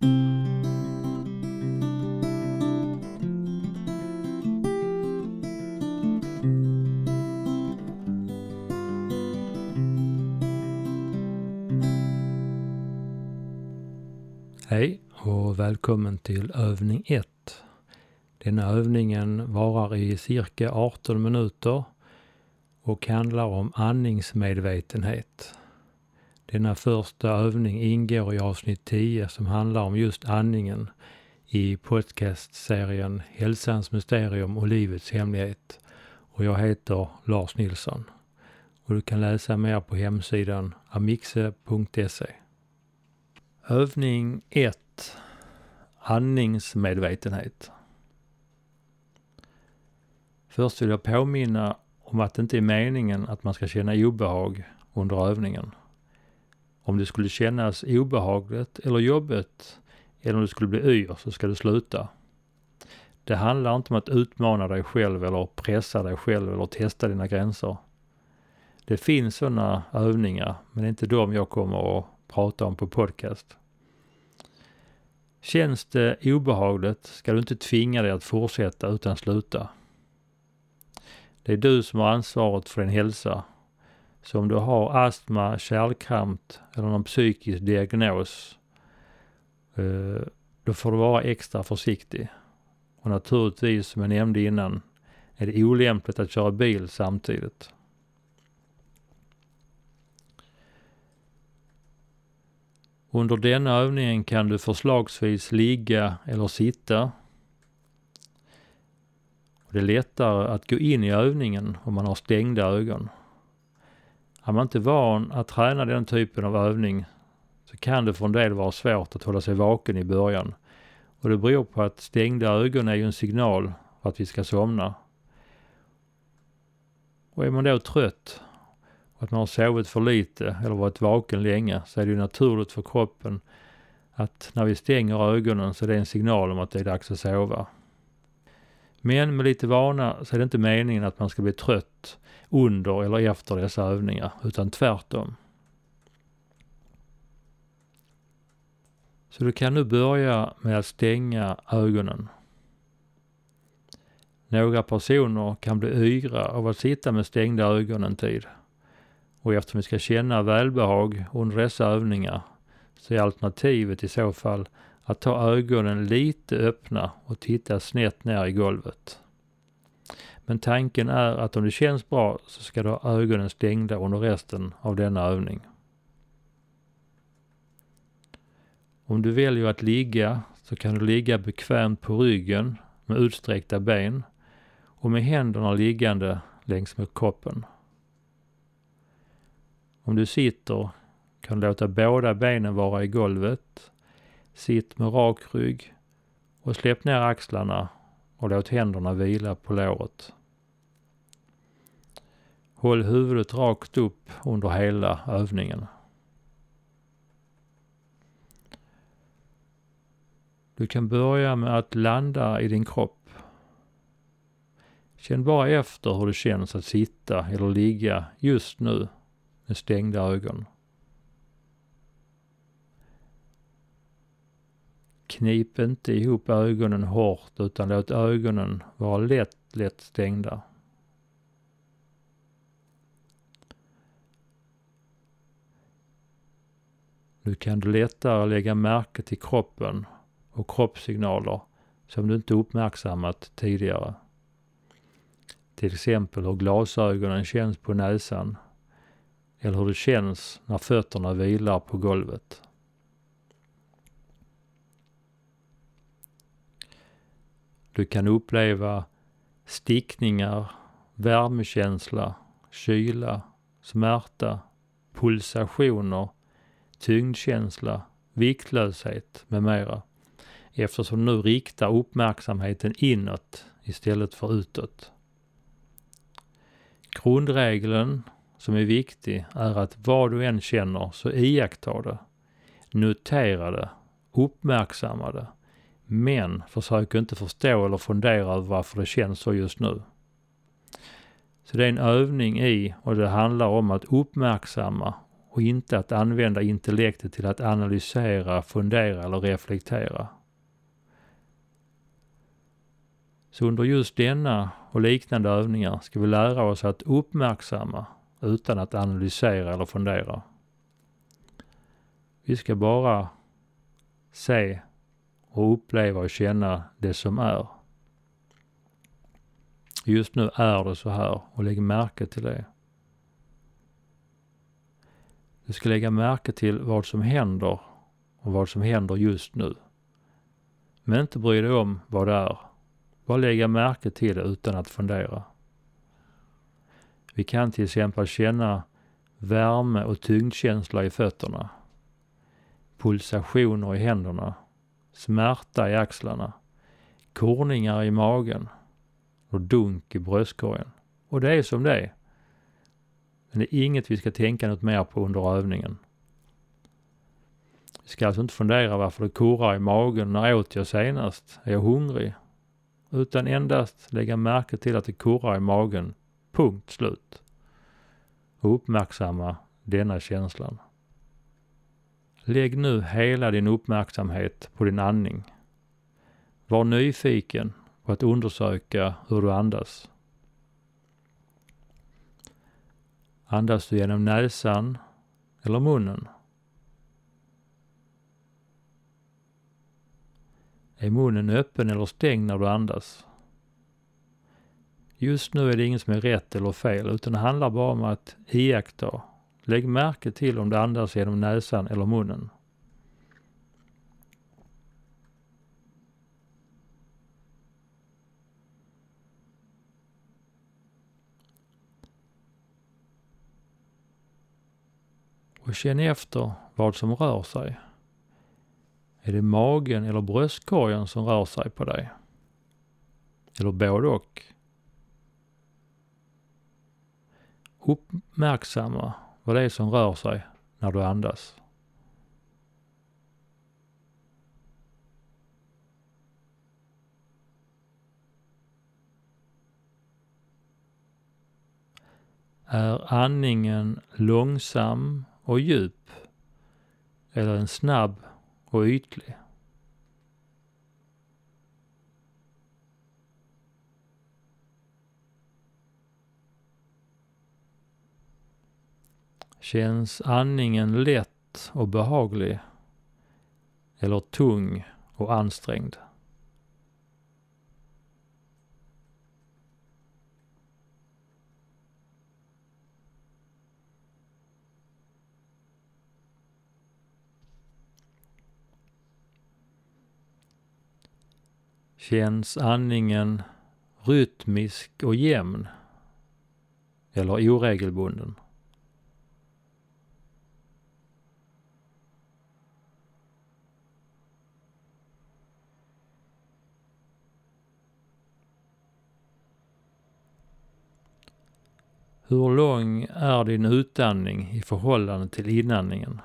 Hej och välkommen till övning 1. Denna övningen varar i cirka 18 minuter och handlar om andningsmedvetenhet. Denna första övning ingår i avsnitt 10 som handlar om just andningen i podcastserien Hälsans mysterium och livets hemlighet. Och jag heter Lars Nilsson. Och du kan läsa mer på hemsidan amixe.se. Övning 1. Andningsmedvetenhet. Först vill jag påminna om att det inte är meningen att man ska känna obehag under övningen. Om det skulle kännas obehagligt eller jobbigt eller om du skulle bli yr så ska du sluta. Det handlar inte om att utmana dig själv eller pressa dig själv eller testa dina gränser. Det finns sådana övningar, men det är inte de jag kommer att prata om på podcast. Känns det obehagligt ska du inte tvinga dig att fortsätta utan sluta. Det är du som har ansvaret för din hälsa. Så om du har astma, kärlkramp eller någon psykisk diagnos, eh, då får du vara extra försiktig. Och naturligtvis, som jag nämnde innan, är det olämpligt att köra bil samtidigt. Under denna övningen kan du förslagsvis ligga eller sitta. Det är lättare att gå in i övningen om man har stängda ögon. Är man inte van att träna den typen av övning så kan det för en del vara svårt att hålla sig vaken i början. Och det beror på att stängda ögon är ju en signal för att vi ska somna. Och är man då trött och att man har sovit för lite eller varit vaken länge så är det ju naturligt för kroppen att när vi stänger ögonen så är det en signal om att det är dags att sova. Men med lite vana så är det inte meningen att man ska bli trött under eller efter dessa övningar, utan tvärtom. Så du kan nu börja med att stänga ögonen. Några personer kan bli yra av att sitta med stängda ögon en tid. Och eftersom vi ska känna välbehag under dessa övningar så är alternativet i så fall att ha ögonen lite öppna och titta snett ner i golvet. Men tanken är att om det känns bra så ska du ha ögonen stängda under resten av denna övning. Om du väljer att ligga så kan du ligga bekvämt på ryggen med utsträckta ben och med händerna liggande längs med kroppen. Om du sitter kan du låta båda benen vara i golvet. Sitt med rak rygg och släpp ner axlarna och låt händerna vila på låret. Håll huvudet rakt upp under hela övningen. Du kan börja med att landa i din kropp. Känn bara efter hur det känns att sitta eller ligga just nu med stängda ögon. Knip inte ihop ögonen hårt utan låt ögonen vara lätt, lätt stängda. Nu kan du lättare lägga märke till kroppen och kroppssignaler som du inte uppmärksammat tidigare. Till exempel hur glasögonen känns på näsan eller hur det känns när fötterna vilar på golvet. Du kan uppleva stickningar, värmekänsla, kyla, smärta, pulsationer, tyngdkänsla, viktlöshet med mera. Eftersom du nu riktar uppmärksamheten inåt istället för utåt. Grundregeln som är viktig är att vad du än känner så iaktta det. Notera det. Uppmärksamma det. Men försök inte förstå eller fundera över varför det känns så just nu. Så det är en övning i och det handlar om att uppmärksamma och och inte att använda intellektet till att analysera, fundera eller reflektera. Så under just denna och liknande övningar ska vi lära oss att uppmärksamma utan att analysera eller fundera. Vi ska bara se och uppleva och känna det som är. Just nu är det så här och lägg märke till det. Du ska lägga märke till vad som händer och vad som händer just nu. Men inte bry dig om vad det är. Bara lägga märke till det utan att fundera. Vi kan till exempel känna värme och tyngdkänsla i fötterna. Pulsationer i händerna. Smärta i axlarna. Korningar i magen. Och dunk i bröstkorgen. Och det är som det är. Men det är inget vi ska tänka något mer på under övningen. Vi ska alltså inte fundera varför det kurrar i magen. När åt jag senast? Är jag hungrig? Utan endast lägga märke till att det kurrar i magen. Punkt slut. Och uppmärksamma denna känslan. Lägg nu hela din uppmärksamhet på din andning. Var nyfiken på att undersöka hur du andas. Andas du genom näsan eller munnen? Är munnen öppen eller stängd när du andas? Just nu är det inget som är rätt eller fel utan det handlar bara om att iaktta. Lägg märke till om du andas genom näsan eller munnen. Och känn efter vad som rör sig. Är det magen eller bröstkorgen som rör sig på dig? Eller både och? Uppmärksamma vad det är som rör sig när du andas. Är andningen långsam och djup eller en snabb och ytlig. Känns andningen lätt och behaglig eller tung och ansträngd? Känns andningen rytmisk och jämn eller oregelbunden? Hur lång är din utandning i förhållande till inandningen?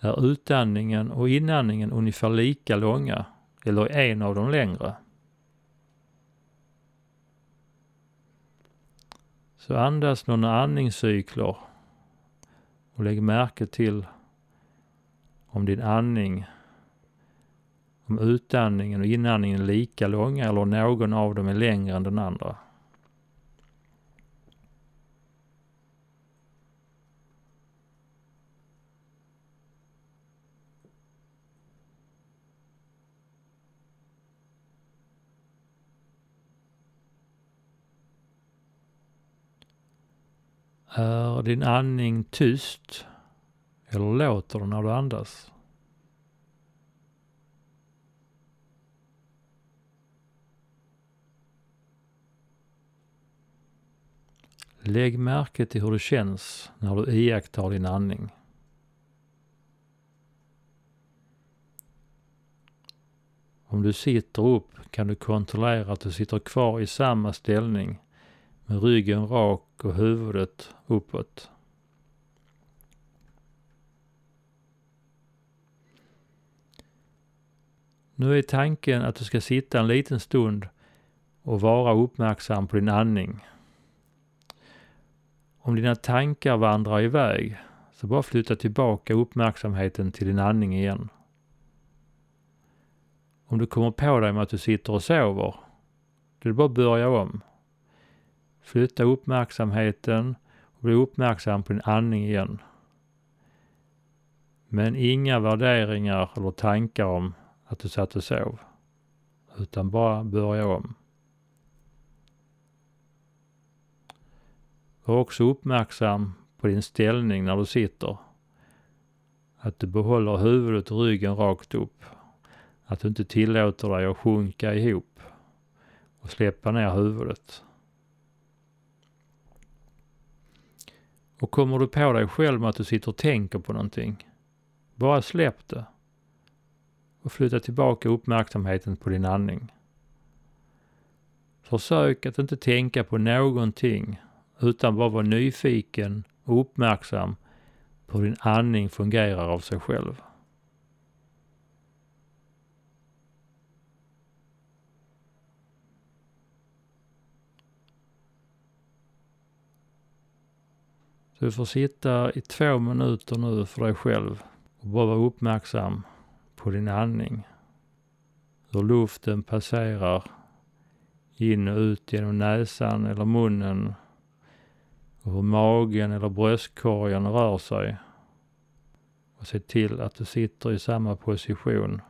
Är utandningen och inandningen ungefär lika långa eller är en av dem längre? Så andas några andningscykler och lägg märke till om din andning, om utandningen och inandningen är lika långa eller någon av dem är längre än den andra. Är din andning tyst eller låter den när du andas? Lägg märke till hur det känns när du iakttar din andning. Om du sitter upp kan du kontrollera att du sitter kvar i samma ställning med ryggen rak och huvudet uppåt. Nu är tanken att du ska sitta en liten stund och vara uppmärksam på din andning. om dina tankar vandrar iväg, så bara flytta tillbaka uppmärksamheten till din andning igen. Om du kommer på dig med att du sitter och sover, då är det bara att börja om. Flytta uppmärksamheten och bli uppmärksam på din andning igen. Men inga värderingar eller tankar om att du satt och sov. Utan bara börja om. Var också uppmärksam på din ställning när du sitter. Att du behåller huvudet och ryggen rakt upp. Att du inte tillåter dig att sjunka ihop och släppa ner huvudet. Och kommer du på dig själv med att du sitter och tänker på någonting, bara släpp det och flytta tillbaka uppmärksamheten på din andning. Försök att inte tänka på någonting utan bara vara nyfiken och uppmärksam på hur din andning fungerar av sig själv. Så du får sitta i två minuter nu för dig själv och bara vara uppmärksam på din andning. Hur luften passerar in och ut genom näsan eller munnen och hur magen eller bröstkorgen rör sig. Och se till att du sitter i samma position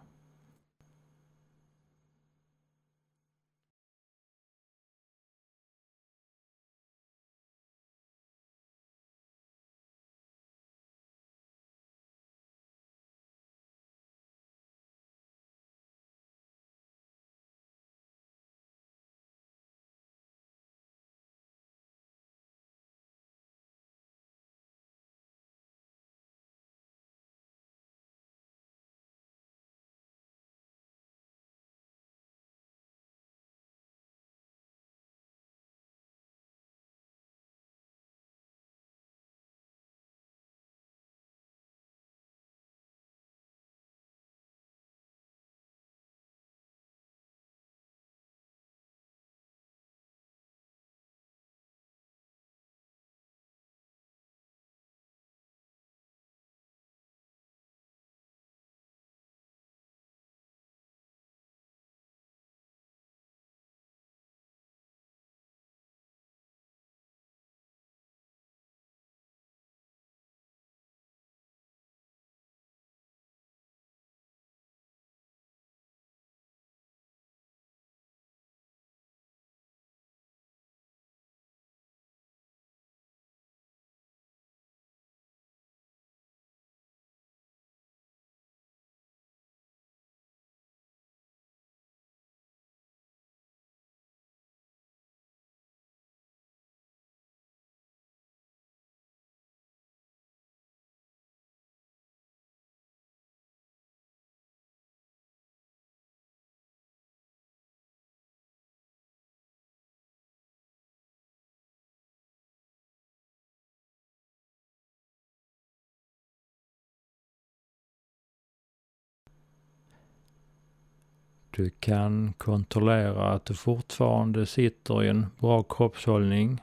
Du kan kontrollera att du fortfarande sitter i en bra kroppshållning.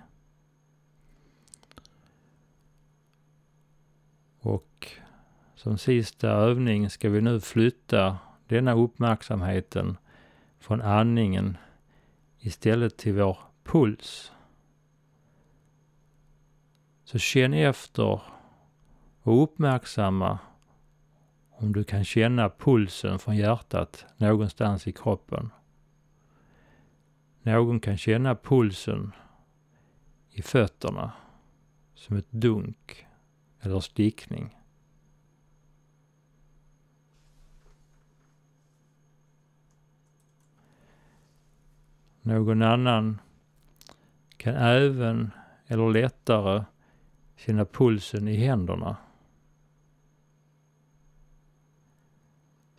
Och som sista övning ska vi nu flytta denna uppmärksamheten från andningen istället till vår puls. Så känn efter och uppmärksamma om du kan känna pulsen från hjärtat någonstans i kroppen. Någon kan känna pulsen i fötterna som ett dunk eller stickning. Någon annan kan även eller lättare känna pulsen i händerna.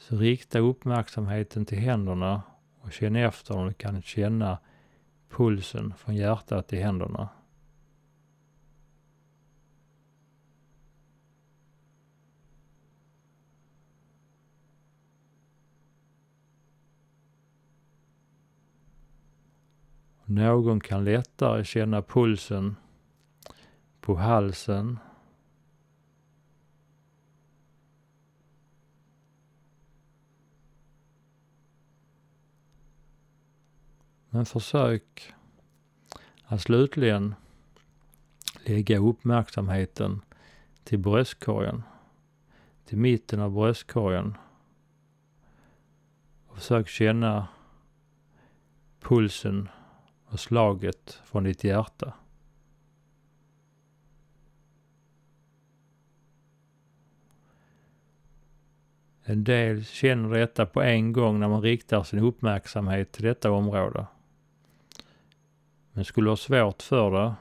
Så rikta uppmärksamheten till händerna och känn efter om du kan känna pulsen från hjärtat i händerna. Någon kan lättare känna pulsen på halsen. Men försök att slutligen lägga uppmärksamheten till bröstkorgen, till mitten av bröstkorgen. Och försök känna pulsen och slaget från ditt hjärta. En del känner detta på en gång när man riktar sin uppmärksamhet till detta område. Men skulle ha svårt för det,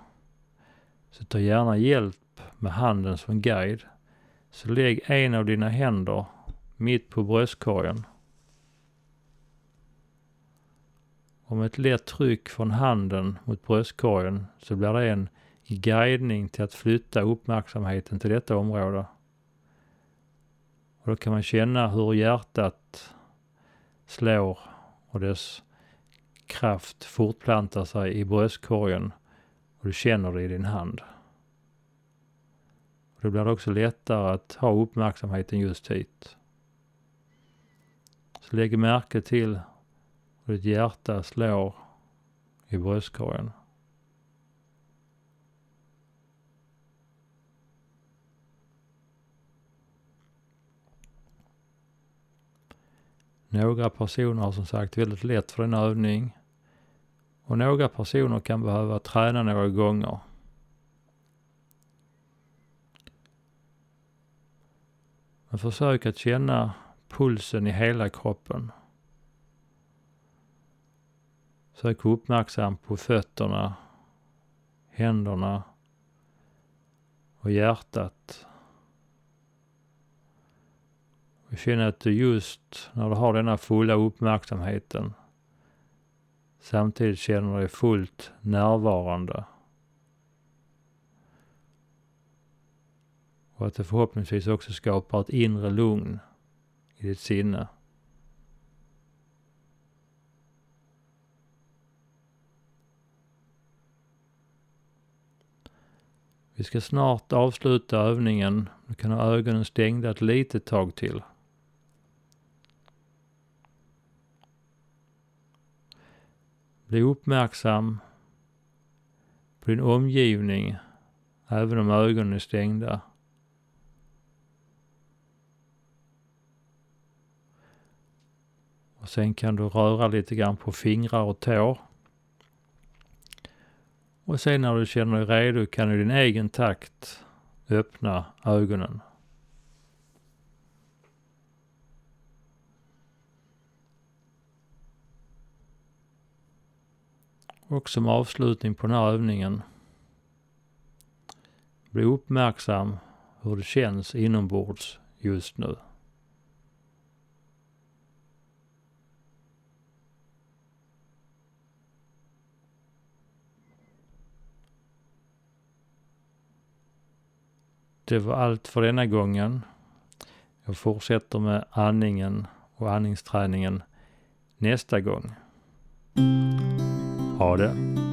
så ta gärna hjälp med handen som guide. Så lägg en av dina händer mitt på bröstkorgen. Och med ett lätt tryck från handen mot bröstkorgen så blir det en guidning till att flytta uppmärksamheten till detta område. Och då kan man känna hur hjärtat slår och dess kraft fortplantar sig i bröstkorgen och du känner det i din hand. Och då blir det också lättare att ha uppmärksamheten just hit. Så lägg märke till hur ditt hjärta slår i bröstkorgen. Några personer har som sagt väldigt lätt för denna övning och några personer kan behöva träna några gånger. Men försök att känna pulsen i hela kroppen. Sök uppmärksam på fötterna, händerna och hjärtat. Och känn att du just när du har denna fulla uppmärksamheten samtidigt känner dig fullt närvarande. Och att det förhoppningsvis också skapar ett inre lugn i ditt sinne. Vi ska snart avsluta övningen. Du kan ha ögonen stängda ett litet tag till. Bli uppmärksam på din omgivning även om ögonen är stängda. Och sen kan du röra lite grann på fingrar och tår. Och sen när du känner dig redo kan du i din egen takt öppna ögonen. Och som avslutning på den här övningen. Bli uppmärksam hur det känns inombords just nu. Det var allt för denna gången. Jag fortsätter med andningen och andningsträningen nästa gång. Ha det!